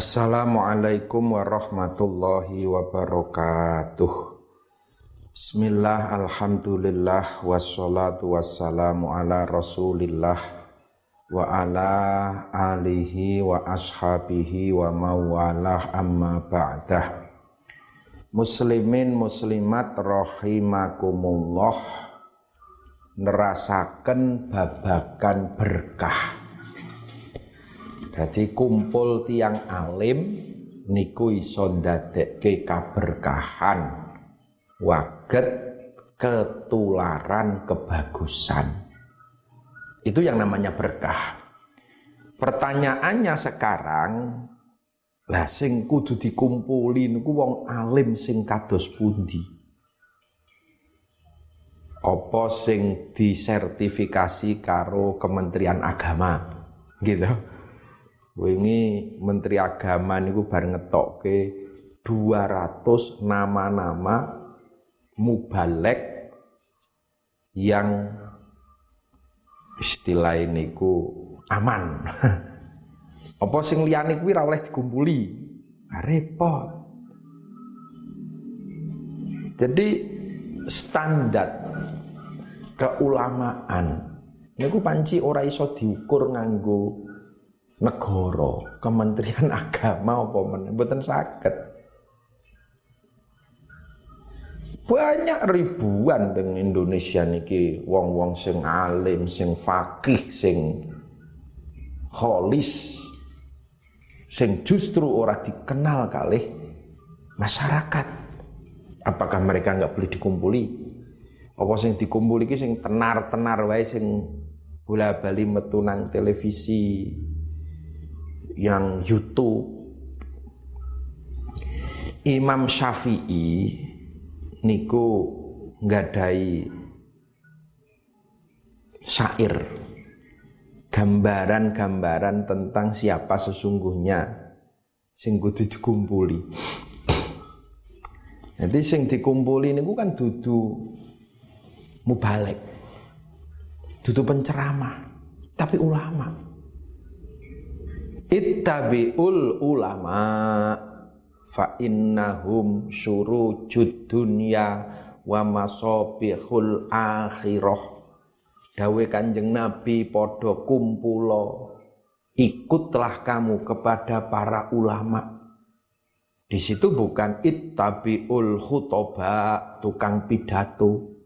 Assalamualaikum warahmatullahi wabarakatuh. Bismillah, Alhamdulillah, wassalatu wassalamu ala rasulillah Wa ala alihi wa ashabihi wa mawalah amma ba'dah. Muslimin muslimat rahimakumullah Nerasakan babakan berkah jadi kumpul tiang alim niku iso ndadekke kaberkahan waget ketularan kebagusan. Itu yang namanya berkah. Pertanyaannya sekarang lah sing kudu dikumpuli niku wong alim sing kados pundi? Apa sing disertifikasi karo Kementerian Agama? Gitu. Wingi Menteri Agama niku bar ngetokke 200 nama-nama mubalek yang istilah ini ku aman. Apa sing liyane kuwi ora oleh dikumpuli? Repot. Jadi standar keulamaan niku panci ora iso diukur nganggo negara, Kementerian Agama apa meneh mboten saged. Banyak ribuan teng Indonesia niki wong-wong sing alim, sing fakih, sing kholis sing justru ora dikenal kali masyarakat. Apakah mereka nggak boleh dikumpuli? Apa sing dikumpuli ki sing tenar-tenar wae sing bola-bali metu nang televisi, yang YouTube Imam Syafi'i niku ngadai syair gambaran-gambaran tentang siapa sesungguhnya sing kudu dikumpuli. Nanti sing dikumpuli niku kan dudu mubalek. Dudu penceramah, tapi ulama ittabi'ul ulama fa innahum syurujud dunya wa masabihul akhirah. Dawe kanjeng nabi podo kumpulo ikutlah kamu kepada para ulama. Di situ bukan ittabiul khutoba tukang pidato.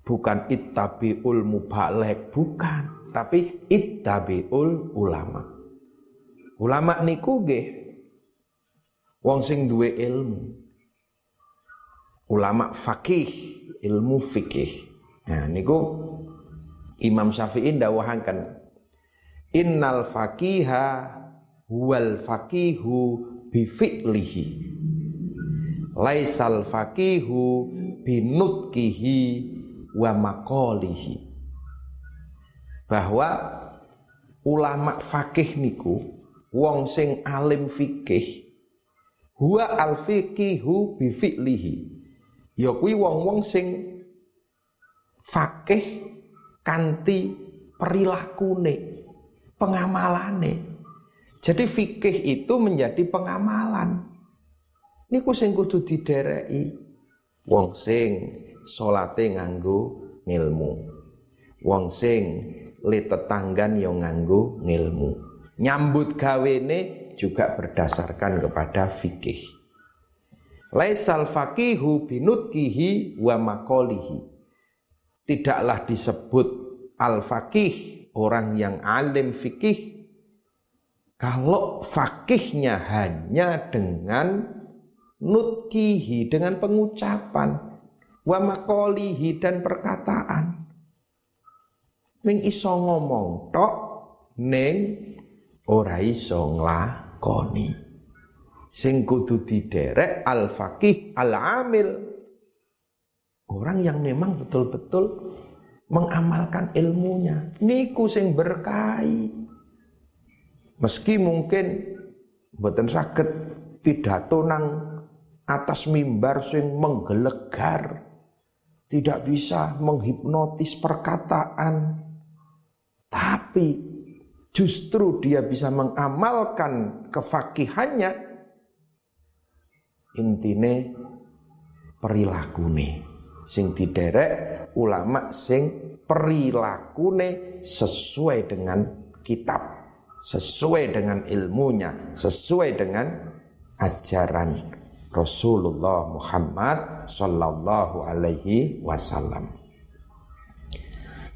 Bukan ittabiul mubalek bukan. Tapi ittabiul ulama Ulama niku nggih wong sing duwe ilmu. Ulama fakih, ilmu fikih. Nah niku Imam Syafi'i dawahaken Innal fakiha wal fakihu bi fi'lihi. Laisal fakihu binutkihi wa maqalihi. Bahwa ulama fakih niku wong sing alim fikih huwa al fiqihu bi fi'lihi ya kuwi wong-wong sing fakih kanthi perilakune pengamalane. Jadi fikih itu menjadi pengamalan. Niku sing kudu didereki wong sing salate nganggo ngilmu. Wong sing le tetanggan yo nganggo ngilmu nyambut gawene juga berdasarkan kepada fikih. Laisal fakihu binutkihi wa makolihi. Tidaklah disebut al-fakih, orang yang alim fikih, kalau fakihnya hanya dengan nutkihi, dengan pengucapan, wa makolihi dan perkataan. Iso ngomong tok, neng ora iso nglakoni. Sing kudu diderek al-faqih al-amil. Orang yang memang betul-betul mengamalkan ilmunya. Niku sing berkahi. Meski mungkin mboten saged pidato nang atas mimbar sing menggelegar. Tidak bisa menghipnotis perkataan. Tapi justru dia bisa mengamalkan kefakihannya. Intine perilakune sing diderek ulama sing perilakune sesuai dengan kitab sesuai dengan ilmunya sesuai dengan ajaran Rasulullah Muhammad sallallahu alaihi wasallam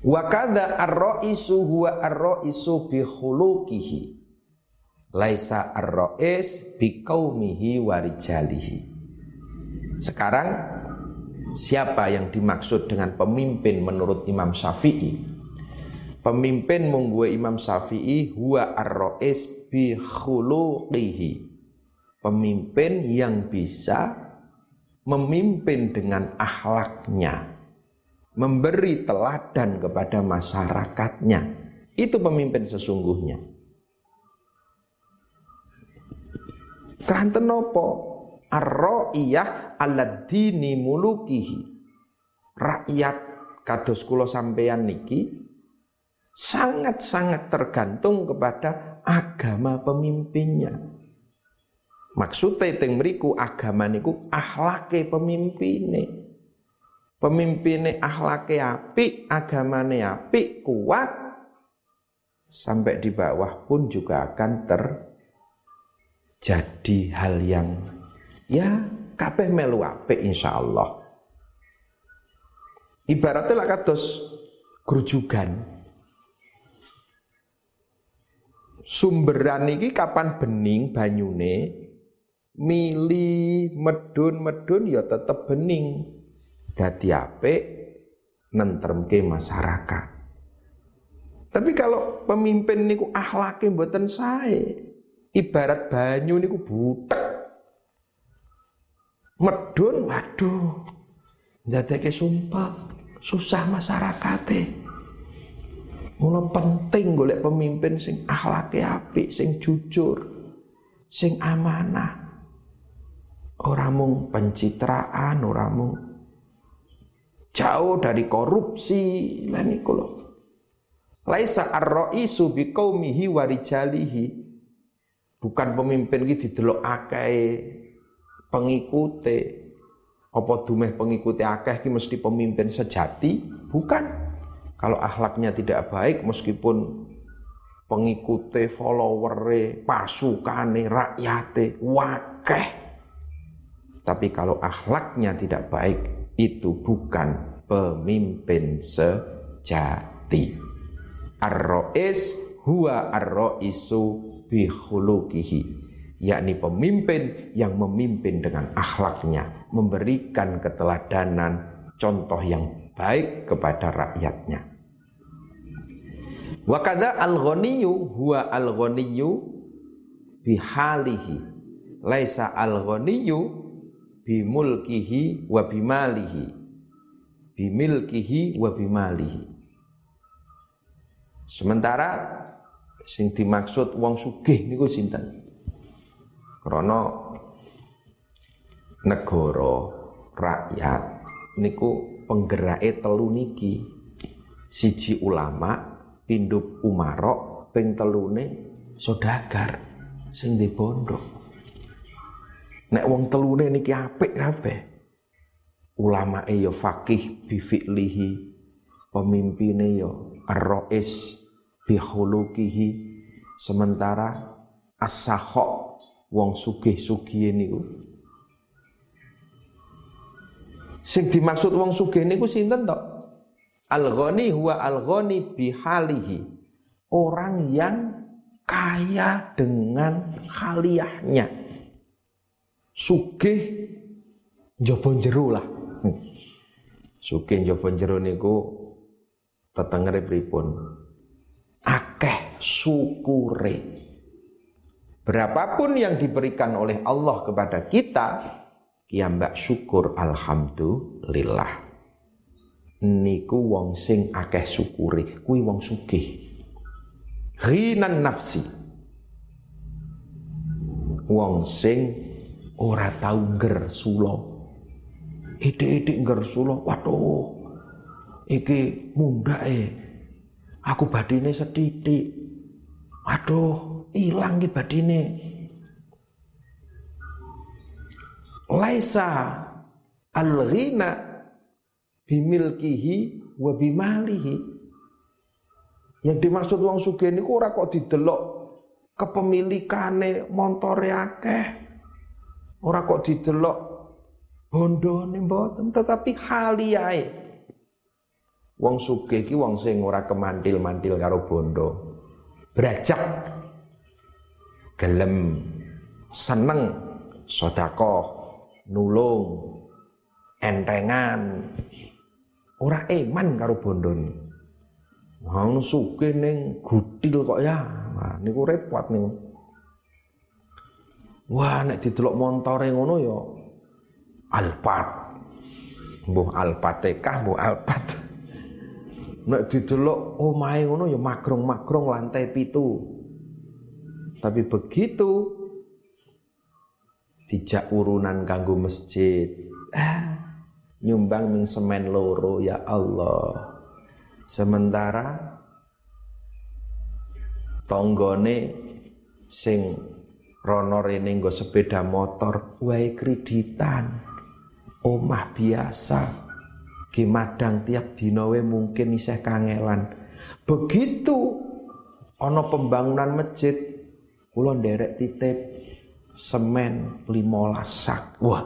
Wa kadza ar-ra'isu huwa ar-ra'isu bi khuluqihi. Laisa ar-ra'is bi qaumihi wa rijalihi. Sekarang siapa yang dimaksud dengan pemimpin menurut Imam Syafi'i? Pemimpin mungguwe Imam Syafi'i huwa ar-ra'is bi khuluqihi. Pemimpin yang bisa memimpin dengan akhlaknya memberi teladan kepada masyarakatnya. Itu pemimpin sesungguhnya. Keranten nopo? Ar-ra'iyah ala dini mulukihi. Rakyat kados kula sampeyan niki sangat-sangat tergantung kepada agama pemimpinnya. Maksudnya teng mriku agama niku akhlake pemimpinnya. Pemimpinnya akhlake api, agamane api, kuat, sampai di bawah pun juga akan terjadi hal yang ya kabeh melu apik insyaallah. Ibaratnya lah kados grujugan. Sumberan iki kapan bening banyune mili medun-medun ya tetep bening dadi apik nentremke masyarakat. Tapi kalau pemimpin niku akhlake mboten sae, ibarat banyu niku butek. Medun waduh. Ndadeke sumpah susah masyarakate. Mula penting golek pemimpin sing akhlake apik, sing jujur, sing amanah. Ora mung pencitraan, ora mung jauh dari korupsi. Lan niku lho. Laisa ar-raisu biqaumihi wa bukan pemimpin iki didelok akeh pengikute. Apa dumeh pengikuti akeh ki mesti pemimpin sejati? Bukan. Kalau akhlaknya tidak baik meskipun pengikute followere pasukane rakyate wakeh. Tapi kalau akhlaknya tidak baik itu bukan pemimpin sejati. Ar-Ro'is huwa ar-Ro'isu bihulukihi yakni pemimpin yang memimpin dengan akhlaknya, memberikan keteladanan, contoh yang baik kepada rakyatnya. Wakada al-ghaniyyu huwa al-ghaniyyu bihalihi. Laisa al-ghaniyyu bimulkihi wa bimalihi. Bimilkihi wa bimalihi. Sementara sing dimaksud wong sugih niku sinten? Krana negara rakyat niku penggerake telu niki. Siji ulama pinduk umarok ping telune sodagar sing di pondok Nek wong telune niki apik kabeh. Ulama ya fakih bi fi'lihi, pemimpine ya ar-rais bi khuluqihi. Sementara as wong sugih-sugih niku. Sing dimaksud wong sugih niku sinten to? Al-ghani huwa al-ghani bihalihi. Orang yang kaya dengan khaliahnya sugih njaba jero lah. Hmm. Sugih njaba jero niku tetengere pripun? Akeh syukure. Berapapun yang diberikan oleh Allah kepada kita, kiambak syukur alhamdulillah. Niku wong sing akeh syukure, kuwi wong sugih. Ghinan nafsi. Wong sing ora tau ger sulo. Ide-ide ger sulo, waduh. Iki mundak e. Aku badine setitik. Aduh, ilang ki badine. Laisa al-ghina bimilkihi wa bimalihi. Yang dimaksud wong sugih niku ora kok didelok kepemilikane montore akeh. Ora kok didelok bondone mboten, tetapi haliae. Wong sugih iki wong sing ora kemandil-mandil karo bondo. Brajak. Gelem seneng sedekah, nulung, entengan. Ora eman karo bondone. Wong sugih ning gudil kok ya. Nah, niku repot niku. Wah, nek didelok montore ngono ya Alpat. Mbuh Alpateka, mbuh Alpat. Nek didelok omahe ngono ya magrong-magrong lantai pitu. Tapi begitu dijak urunan kanggo masjid. Ah, nyumbang ming semen loro ya Allah. Sementara tonggone sing rono rene nggo sepeda motor wae kreditan. Omah biasa. Ki madang tiap dina mungkin isih kangelan. Begitu ana pembangunan masjid kula nderek titip semen 15 sak. Wah,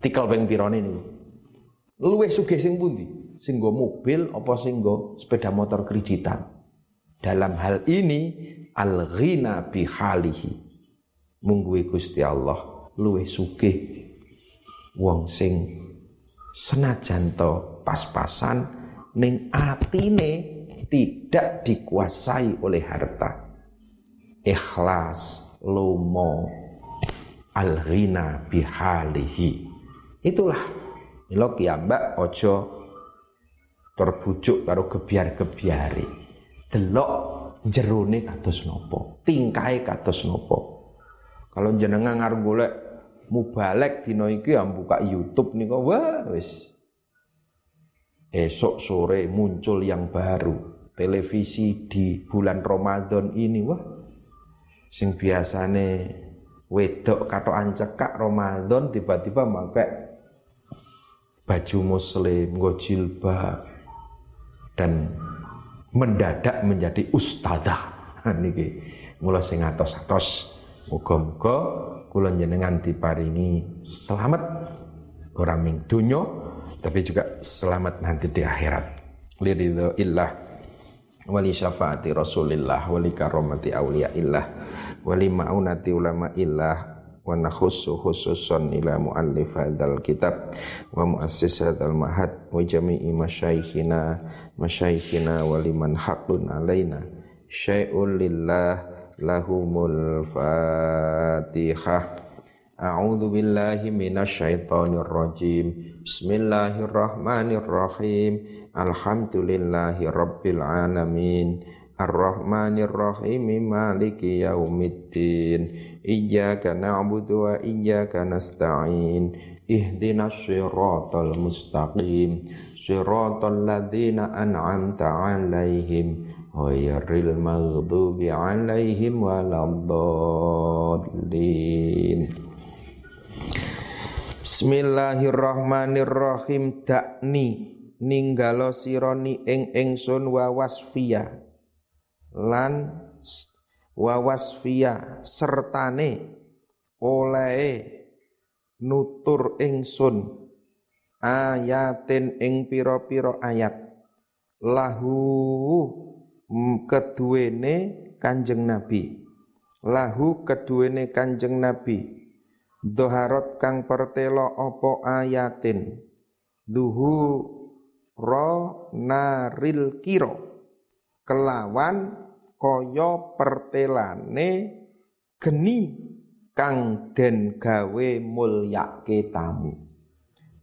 tikel ping pirane niku? Luwih sugih sing pundi? sing mobil apa sing sepeda motor kreditan. Dalam hal ini al-ghina bihalihi. Mungguwe Gusti Allah luwih sugih wong sing senajan pas-pasan ning atine tidak dikuasai oleh harta. Ikhlas, lomo, al-ghina bihalihi. Itulah Mila kiambak ojo terbujuk karo gebiar-gebiare. Delok jerone kados nopo, tingkae kados nopo. Kalau jenengan ngarep golek mubalek dina iki ya buka YouTube nika. Wah wis. Esok sore muncul yang baru. Televisi di bulan Ramadan ini wah. Sing biasane wedok katokan cekak Ramadan tiba-tiba pakai baju muslim nggo jilbab dan mendadak menjadi ustadzah. Niki mula sing atos-atos muga-muga kula jenengan diparingi selamat ora ming donya tapi juga selamat nanti di akhirat. Liridho illah wali syafaati rasulillah wali karomati awliya illah wali ma'unati ulama illah wa nakhussu khususan ila muallif hadzal kitab wa muassis hadzal mahad wa jami'i masyaikhina masyaikhina wa liman haqqun alaina syai'un lillah لهم الفاتحة. أعوذ بالله من الشيطان الرجيم. بسم الله الرحمن الرحيم. الحمد لله رب العالمين. الرحمن الرحيم مالك يوم الدين. إياك نعبد وإياك نستعين. اهدنا الصراط المستقيم. صراط الذين أنعمت عليهم. Ghairil maghdubi 'alaihim waladdallin. Bismillahirrahmanirrahim. Dakni ninggalo sironi ing ingsun wa wasfiya lan wa wasfiya sertane olehe nutur ingsun ayatin ing pira-pira ayat. Lahu keduwene Kanjeng Nabi. Lahu keduwene Kanjeng Nabi. Doharot kang pertelo opo ayatin? Duhu ro naril kiro kelawan kaya pertelane geni kang den gawe mulyake tamu.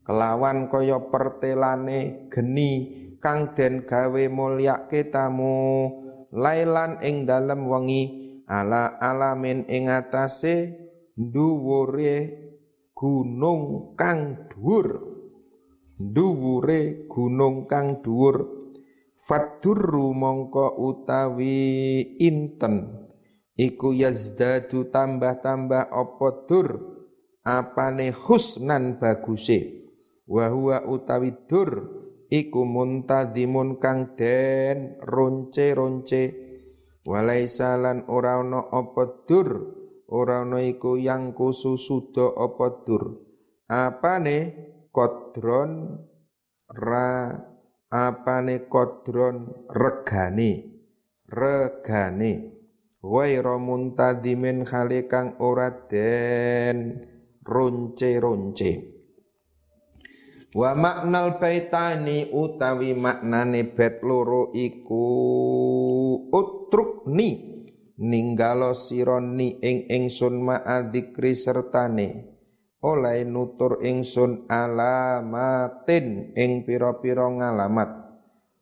Kelawan kaya pertelane geni kang den gawe mulyake tamu. Lailan ing dalem wengi ala alamin ing atase dhuwure gunung kang dhuwur. Dhuwure gunung kang dhuwur. Fadurru mongko utawi inten. Iku yazdadu tambah-tambah apa dur? Apane husnan baguse? Wa huwa utawi dur iku muntadimun kang den ronce-ronce. Walaisa lan ora ana apa dur ora ana iku yang kususuda apa dur. Apane kodron ra apane kodron regane regane. Waira muntadimin khali kang ora den ronce-ronce wa maknal baitani utawi maknane bet loro iku utrukni ninggalo sironi ing ingsun ma'adzikri sertane. Oleh nutur ingsun alamatin ing pira-pira ngalamat.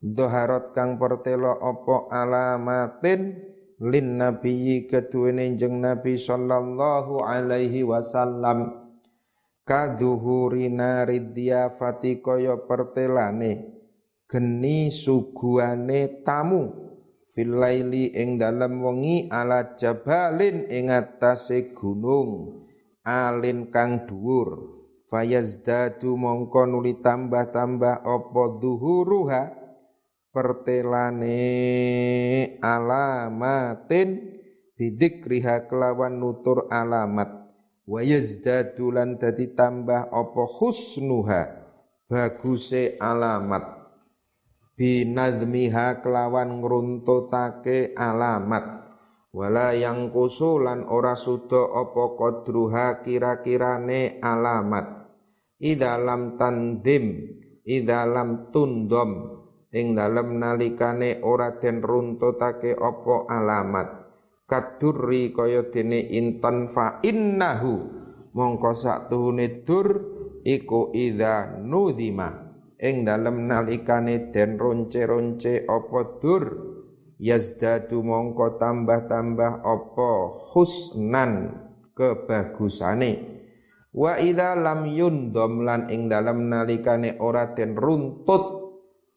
Dhaharat kang pertelo opo alamatin? Lin nabiyyi keduwene jeng Nabi sallallahu alaihi wasallam kadhuhuri naridiyafati kaya pertelane. Geni suguhane tamu. Fil laili ing dalem wengi ala jabalin ing atase gunung. Alin kang dhuwur. Fayazdadu mongko nuli tambah-tambah apa duhuruha pertelane alamatin. Bidikriha kelawan nutur alamat wa yazdadu lan dadi tambah apa husnuha baguse alamat. Binadmiha kelawan ngruntutake alamat. Wala yang kusulan ora sudo opo kodruha kira-kirane alamat. Idalam tandim idalam tundom ing dalem nalikane ora den runtutake opo alamat kadurri kaya dene intan fa innahu. Mongko sak tuhune dur iku ida nudima ing dalem nalikane den ronce-ronce opo dur? Yazdadu mongko tambah-tambah apa husnan kebagusane. Wa idza lam yundom lan ing dalam nalikane ora den runtut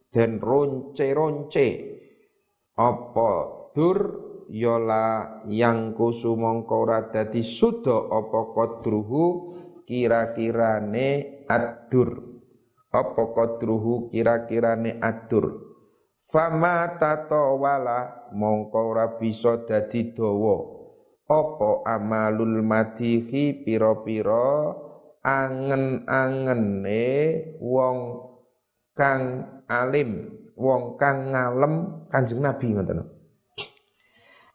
den ronce-ronce apa dur yola yang kusu mongko dadi suda apa qadruhu kira-kirane adur. Apa qadruhu kira-kirane adur. Fama tato wala mongko ora bisa dadi dawa. Apa amalul madihi pira-pira angen-angene wong kang alim, wong kang ngalem Kanjeng Nabi ngoten.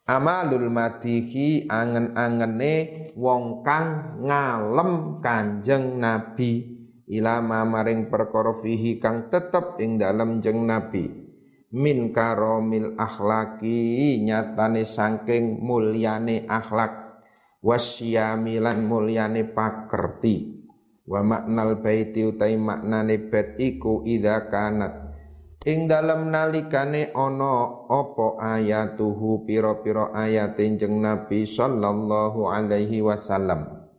Amalul madihi angen-angene wong kang ngalem Kanjeng Nabi. Ilama maring perkara fihi kang tetep ing dalem jeng Nabi. Min karomil akhlaki nyatane saking mulyane akhlak. Wasyamilan mulyane pakerti. Wa maknal baiti utai maknane bait iku idza kanat ing dalem nalikane ana apa ayatuhu pira-pira ayat jeneng Nabi sallallahu alaihi wasallam?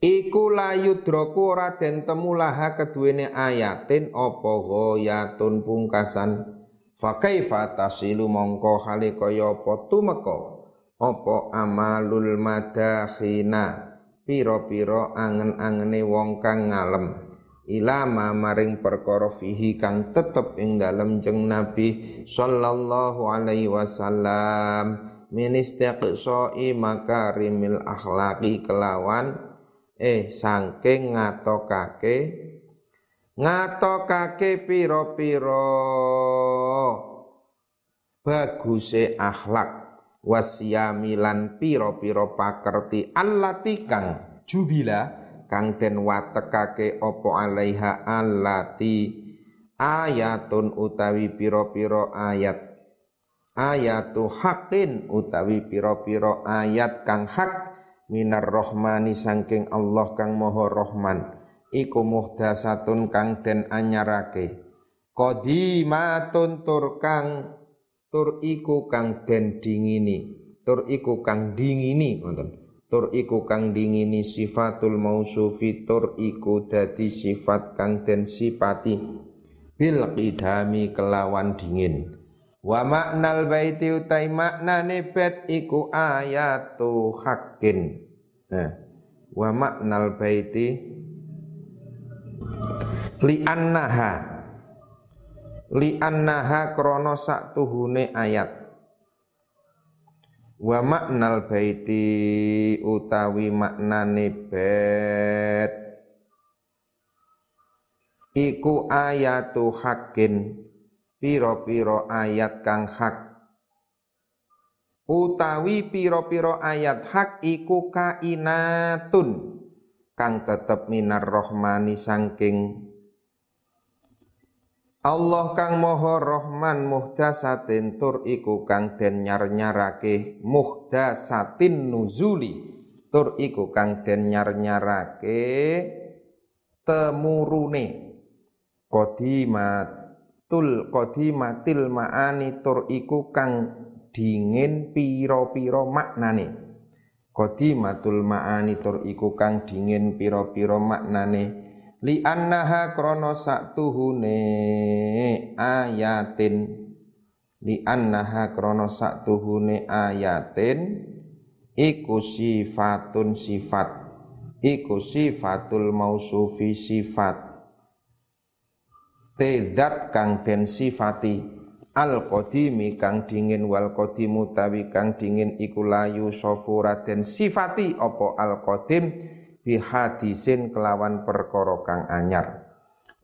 Iku layu droku ora den temu laha ayatin apa ghayatun pungkasan. Fa kaifa tasilu mongko hale kaya apa tumeka? Apa amalul madakhina? Pira-pira angen-angene wong kang ngalem ilama maring perkara fihi kang tetep ing dalem jeng Nabi sallallahu alaihi wasallam. Min istiqsai makarimil akhlaqi kelawan eh saking ngatokake ngatokake pira-pira baguse akhlak wasyami lan pira-pira pakerti allati kang jubila kang den watekake apa alaiha allati ayatun utawi pira-pira ayat. Ayatu hakin utawi pira-pira ayat kang hak minar rohmani sangking Allah kang moho rohman. Iku muhdasatun kang den anyarake. Qadimatun tur kang tur iku kang den dingini. Tur iku kang dingini tur iku kang dingini sifatul mausufi tur iku dadi sifat kang den sipati. Bil qidami kelawan dingin. Wa maknal baiti utai maknane bet iku ayatu hakin nah wa maknal baiti li annaha li annaha krana sak tuhune ayat wa maknal baiti utawi maknane bet iku ayatu hakin piro-piro ayat kang hak. Utawi piro-piro ayat hak iku kainatun. Kang tetep minar rohmani sangking Allah kang moho rohman muhdasatin tur iku kang den nyar-nyarake muhdasatin nuzuli. Tur iku kang den nyar-nyarake temurune. Qadimatul qadimatil maani tur iku kang dingin pira-pira maknane. Qadimatul maani tur iku kang dingin pira-pira maknane li annaha krana saktuhune ayatin. Li annaha krana saktuhune ayatin. Iku sifatun sifat. Iku sifatul mausufi sifat. Tedat kang den sifati. Al qadimi kang dingin wal qadimu tawi kang dingin. Iku layu sofura den sifati. Opo al qadim bi hadisin kelawan perkara kang anyar.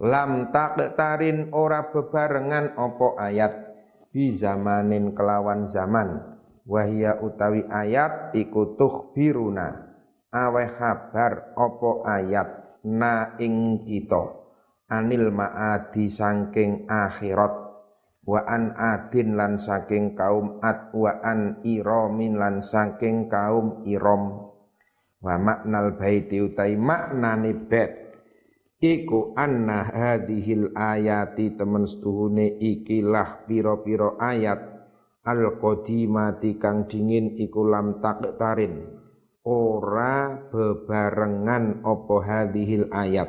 Lam tarin ora bebarengan opo ayat. Bi zamanin kelawan zaman. Wahia utawi ayat iku biruna awe kabar opo ayat na ing kita. Anil ma'adi sangking akhirat. Wa an adin lan saking kaum ad wa an iromin lan saking kaum irom wa maknal baiti utai maknane bet iku anna hadhil ayati temen setuhune ikilah piro-piro ayat. Al qadimati kang dingin iku lam taktarin ora bebarengan opo hadhil ayat.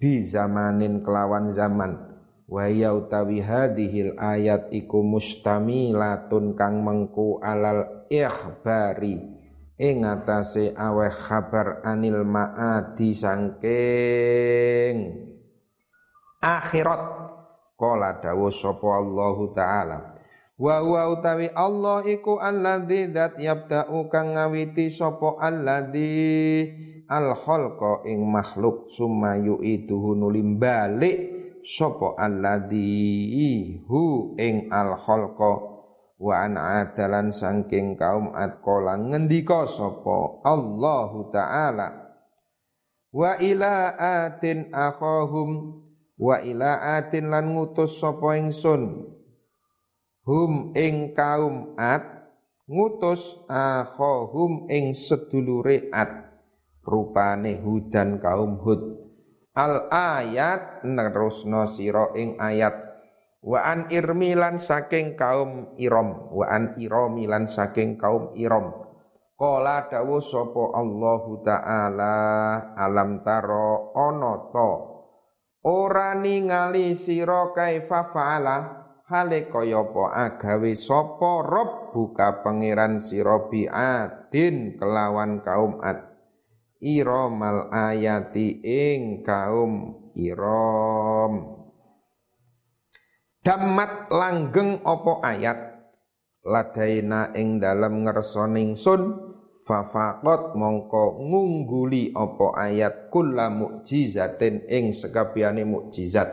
Bi zamanin kelawan zaman. Wa ya utawi hadhil ayat iku mustamilatun kang mengku alal ikhbari ing atase aweh kabar anil maadi sangking. Akhirat. Qala dawu sapa Allah taala. Wa huwa utawi Allah iku alladzi dzat yabda'u kang ngawiti sapa alladzi al khalqa ing makhluk summa yu'iduhu nulim balik sapa alladhi hu ing al khalqa wa an adalan sangking kaum atqala ngendika sapa? Allahu taala. Wa ila atin akhahum. Wa ila atin lan ngutus sapa ingsun. Hum ing kaum at ngutus akhahum ing sedulure at rupane hudan kaum hud. Al ayat nerusno sira ing ayat wa an irmilan saking kaum irom. Wa an iromilan saking kaum irom. Kala dawu sapa Allahu taala alam taro ana ta ora ningali sira kaifa faala hale apa agawe sapa rob buka pangeran sira biadin kelawan kaum ad. Iromal ayati ing kaum irom damat langgeng opo ayat? Ladaina ing dalam ngersoning sun fafaqat mongko ngungguli opo ayat kulla mukjizatin ing sekabiane mukjizat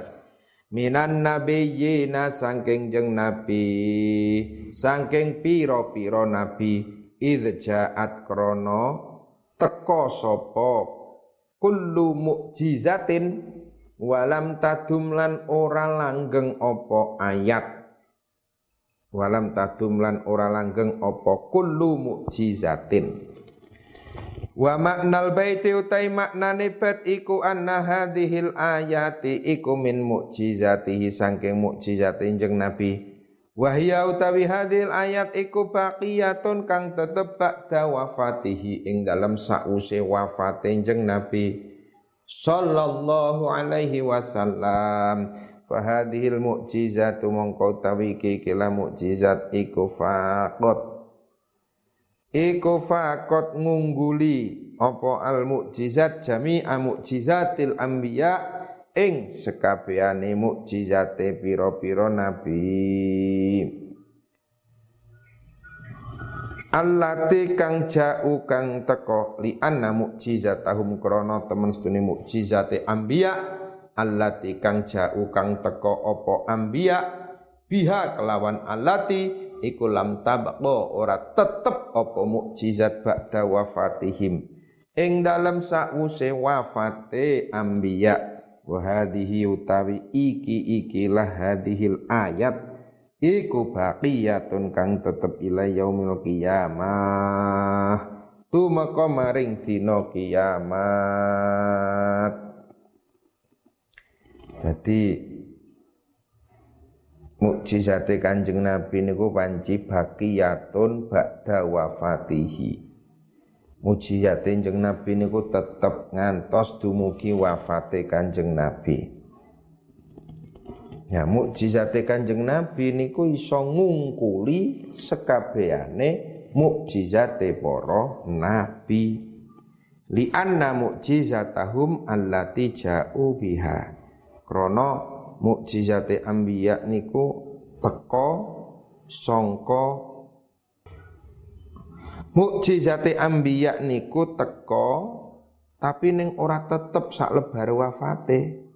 minan nabiyina sangking jeng nabi sangking piro-piro nabi idjaat krono teko sapa kullu mukjizatin walam tadum lan ora langgeng apa ayat. Walam tadum lan ora langgeng apa kullu mukjizatin. Wa maknal baiti utai maknane bet iku anna hadhil ayati iku min mukjizatihi sangking mukjizat injeng Nabi. Wahya utawi hadil ayat iku baqiyatun kang tetep ba'da wafatihi ing dalam sause wafate jeng Nabi sallallahu alaihi wasallam. Fahadhil mu'jizatu mongko tawi kila mukjizat iku faqat iku faqat ngungguli apa al mukjizat jami'a mukjizatil anbiya ing sekabehane mukjizate pira-pira nabi Allati kang ja'u kang teko li anna mukjizatahum krana temen sedune mukjizate anbiya allati kang ja'u kang teko opo anbiya biha kelawan allati iku lam tabaqo ora tetep opo mukjizat ba'da wafatihim. Ing dalam sause wafate anbiya wa hadhihi utawi iki ikilah hadhil ayat iku baqiyatun kang tetep ila yaumil qiyamah. Tumeka maring dina kiamat. Jadi mukjizate Kanjeng Nabi niku panci baqiyatun ba'da wafatihi. Mukjizate Kanjeng Nabi niku tetep ngantos dumugi wafate Kanjeng Nabi Ya mukjizate Kanjeng Nabi niku iso ngungkuli sekabehane mukjizate para nabi. Li anna mukjizatahum allati ja'u biha. Krana mukjizate anbiya niku teka sangka mukjizate anbiya niku teka tapi ning ora tetep sak lebar wafate.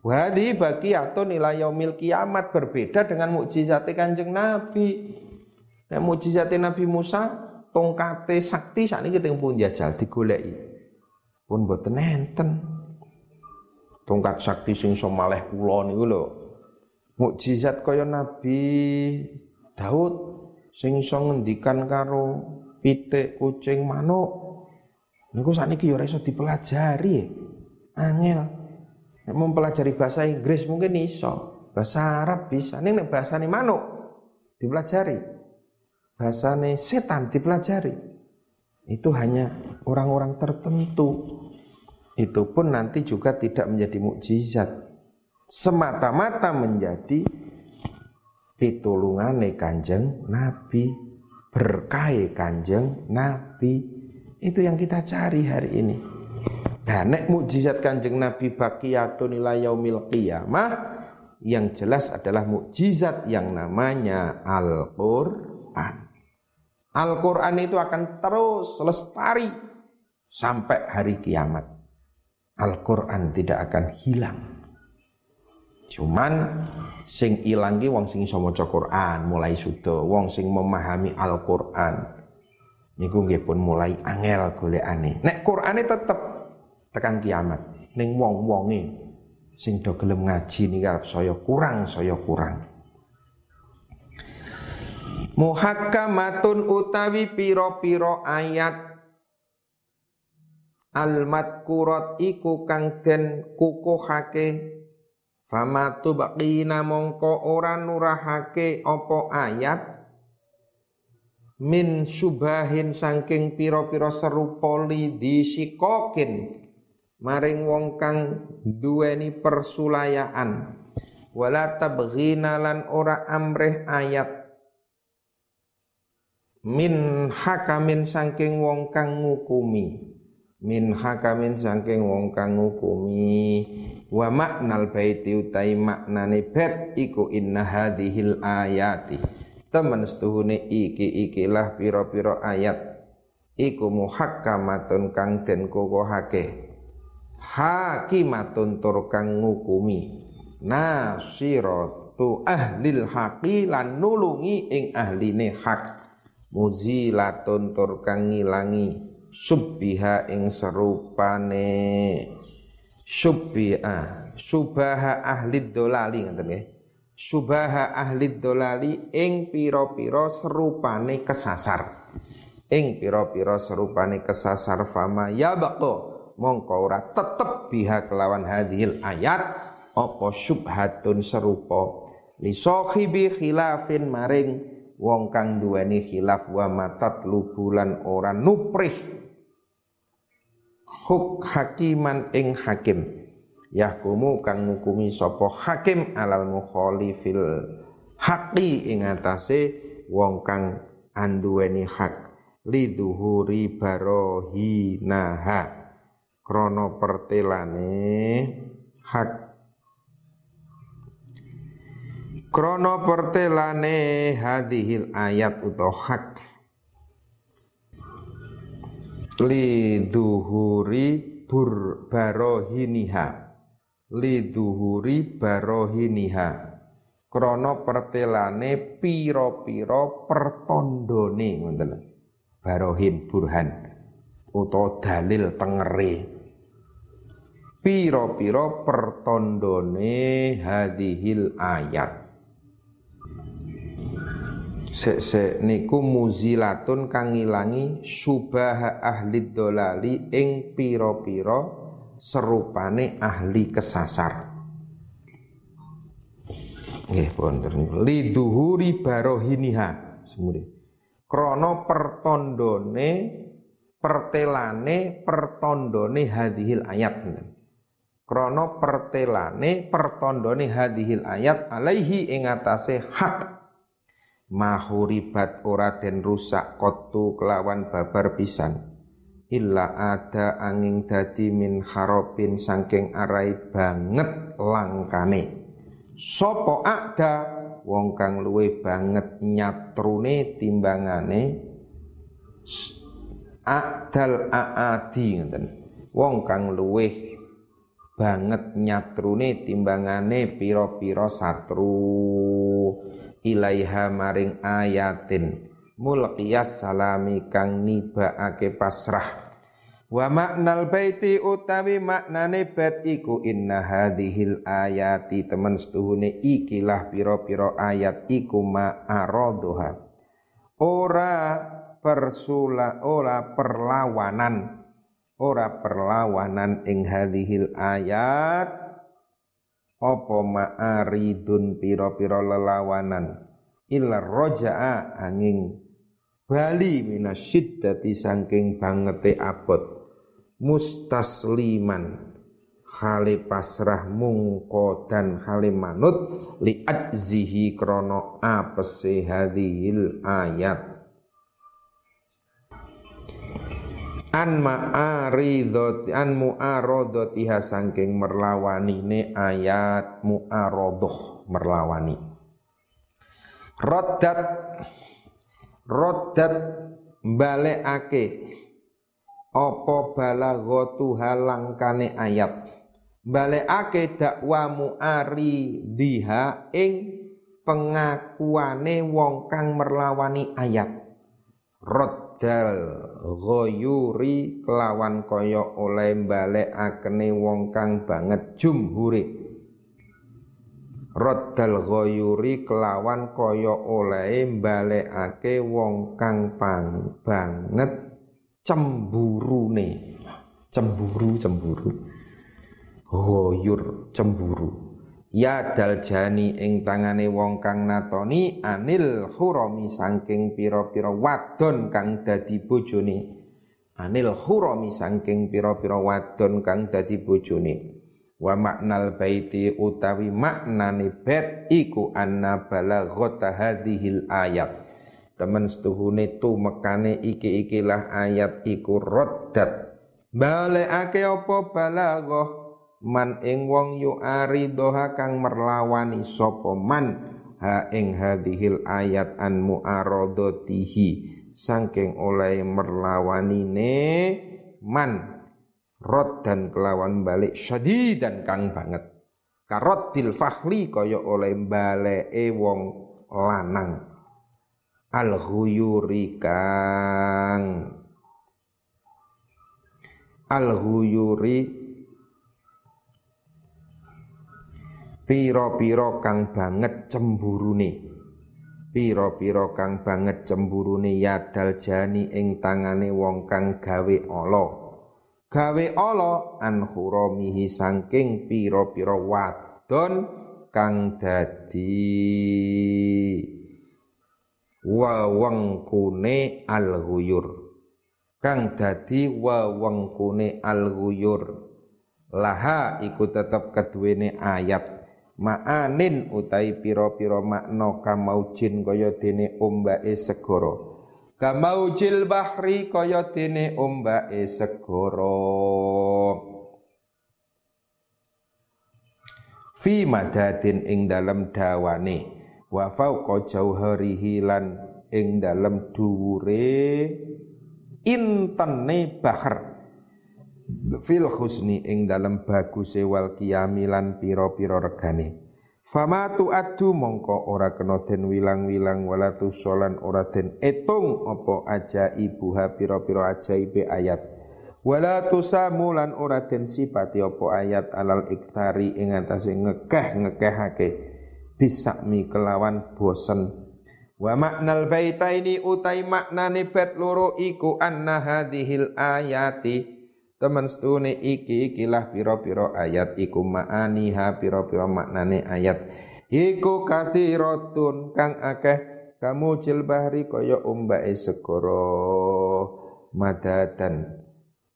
Wadi atau nilai yaumil kiamat berbeda dengan mukjizat Kanjeng Nabi. Nah, mukjizat Nabi Musa tongkate sakti saat ini kita pun jajal digoleki. Pun boten enten. Tongkat sakti sing somaleh kula niku lho. Mukjizat kaya Nabi Daud sing iso ngendikan karo pitik, kucing, manuk. Niku sakniki ya ora iso dipelajari. Angel mempelajari bahasa Inggris mungkin iso, bahasa Arab bisa. Ini nek bahasane manuk dipelajari. Bahasane setan dipelajari. Itu hanya orang-orang tertentu. Itu pun nanti juga tidak menjadi mukjizat. Semata-mata menjadi pitulungane Kanjeng Nabi, berkah Kanjeng Nabi. Itu yang kita cari hari ini. Nah, nek mukjizat Kanjeng Nabi baqiyatun ila yaumil qiyamah yang jelas adalah mukjizat yang namanya Al-Qur'an. Al-Qur'an itu akan terus lestari sampai hari kiamat. Al-Qur'an tidak akan hilang. Cuman sing ilang ki wong sing iso maca Quran mulai sudah, wong sing memahami Al-Qur'an niku nggih pun mulai angel golekane. Nek Qur'ane tetep tekan kiamat. Ning wong-wonge sing do gelem ngaji niki arep saya kurang saya kurang. Muhakkamatun utawi piro-piro ayat. Al madkurat iku kang den kukuhake. Fama tubqina mongko ora nurahake apa ayat. Min subahin saking piro-piro serupa di sikokin maring wong kang duweni persulayaan. Wala tabghina lan ora amreh ayat. Min hakamin saking wong kang ngukumi. Min hakamin saking wong kang ngukumi. Wa maknal baiti utai maknane bet iku inna hadhil ayati. Temen setuhune iki ikilah pira-pira ayat. Iku muhakkamatun kang den kokohake hakimatun tur kang ngukumi. Nasiratu ahlil haqi lan nulungi ing ahline hak. Muzilatun tur kang ngilangi subbiha ing serupane. Subbiha subaha ahli dolali ngoten nggih. Subaha ahli dolali ing pira-pira serupane kesasar. Ing pira-pira serupane kesasar fama ya baqo mongko ora tetep biha kelawan hadhil ayat apa syubhatun serupa? Li sahibi khilafin maring wong kang duweni khilaf wa matat lubulan ora nuprih. Huk hakiman ing hakim. Yahkumu kang ngukumi sapa hakim alal mukhalifil haqi ing atase wong kang anduweni hak. Liduhuri barohinaha krono pertelane hak. Krono pertelane hadhil ayat utawa hak. Liduhuri bur barohiniha liduhuri barohiniha. Krono pertelane piro-piro pertondone ngoten barohin burhan utawa dalil tengere piro-piro pertondone hadihil ayat. Se se niku muzilatun kang ngilangi subah ahli dolali ing piro-piro serupane ahli kesasar. Nggih wonten liduhuri barohiniha. Semuri krono pertondone pertelane pertondone hadhil ayat krono pertelane pertondone hadhil ayat alaihi ing atase hak. Mahuribat ora den rusak kotu kelawan babar pisan. Illa ada angin dadi min harapin saking arai banget langkane. Sopo ada wong kang luwe banget nyatrune timbangane? Adal aadi ngoten. Wong kang luwe banget nyatrune timbangane pira-pira satru. Ilaiha maring ayatin. Mulqiyas salami kang nibaake pasrah. Wa maknal baiti utawi maknane bait iku inna hadhil ayati. Temen setuhune ikilah pira-pira ayat iku ma'araduha. Ora persula ora perlawanan ora perlawanan ing hadhil ayat. Apa ma'aridun pira-pira lelawanan? Illa roja'a angin. Bali minasyiddati saking bangete abot. Mustasliman. Khali pasrah mungko dan khali manut. Li ajzihi krono apese hadhil ayat an ma'aridot an mu'aradatiha saking merlawanine ayat mu'aradah merlawani. Roddat roddat balekake apa balaghatu halangkane ayat. Balekake dakwamu ari diha ing pengakuane wong kang merlawani ayat. Roddal ghoyuri kelawan kaya oleh balekakene wong kang banget jumhure. Roddal ghoyuri kelawan kaya oleh balekake wong kang pang banget cemburune. Cemburu cemburu. Hoyur cemburu ya daljani ing tangane wong kang natoni anil hurami saking pira-pira wadon kang dadi bojone. Anil hurami saking pira-pira wadon kang dadi bojone. Wa maknal baiti utawi maknane bait iku anna balaghata hadhil ayat. Temen setuhune tu mekane iki-ikilah ayat iku roddat. Balekake apa balaghah man ing wong yu aridoha kang merlawani sapa man? Ha ing hadhil ayat an muaradatihi. Saking oleh merlawanine man. Rod dan kelawan balik syadidan kang banget. Karotil fahli kaya oleh baleke wong lanang. Al ghuyuri kang. Al ghuyuri piro-piro kang banget cemburune. Piro-piro kang banget cemburune yadal jani ing tangane wong kang gawe ala. Gawe ala an khuramihi saking piro-piro wadon kang dadi wa wengkune al ghuyur kang dadi wa wengkune al ghuyur laha iku tetep keduwene ayat ma'anin utai piro-piro makna kamaujin kaya dene ombake segara. Kamaujil bahri kaya dene ombake segara. Fi madadin ing dalam dawane wa fauqa jauharihi lan ing dalam dhuwure. Intene bahar fil husni ing dalem baguse wal kiamilan pira-pira regane. Fama tu adu mongko ora kena den wilang-wilang wala solan ora den etung apa aja ibuha pira-pira ajaibe ayat. Wala samulan ora den sipati apa ayat alal iktari ing atase ngekeh-ngekehake. Bisa mi kelawan bosen. Wa maknal baitaini utai maknane bet loro iku anna hadhil ayati Teman stune iki ikilah piro-piro ayat. Iku ma'aniha piro-piro maknane ayat. Iku kathiratun kang akeh kamu bahri kaya umbake segara. Madadan.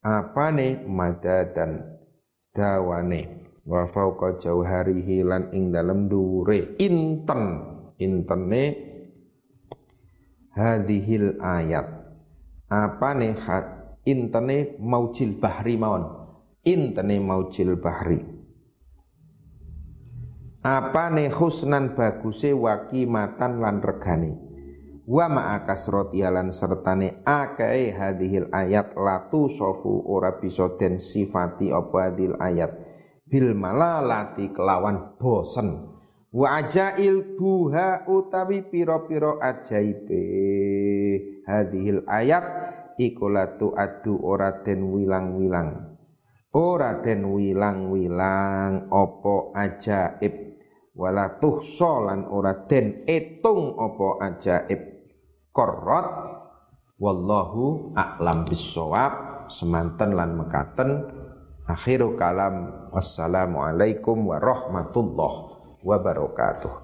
Apane? Madadan. Dawane. Wa fauqa jauharihi lan ing dalem dhuwure. Inten. Intene hadhil ayat. Apane? Hat intene maujil bahri mawon. Intene maujil bahri. Apane husnan baguse wakimatan lan regane? Wa ma'akas rotialan sertane akai hadhil ayat latu sofu ora bisa den sifati apa hadil ayat. Bil malalati kelawan bosen. Wa ajail buha utawi piro-piro ajaibe hadhil ayat iku latu adu ora den wilang-wilang. Ora den wilang-wilang opo ajaib? Wala tuhsolan ora den etung opo ajaib? Korot. Wallahu a'lam bisawab semanten lan mekaten. Akhiru kalam. Wassalamu alaikum warahmatullahi wabarakatuh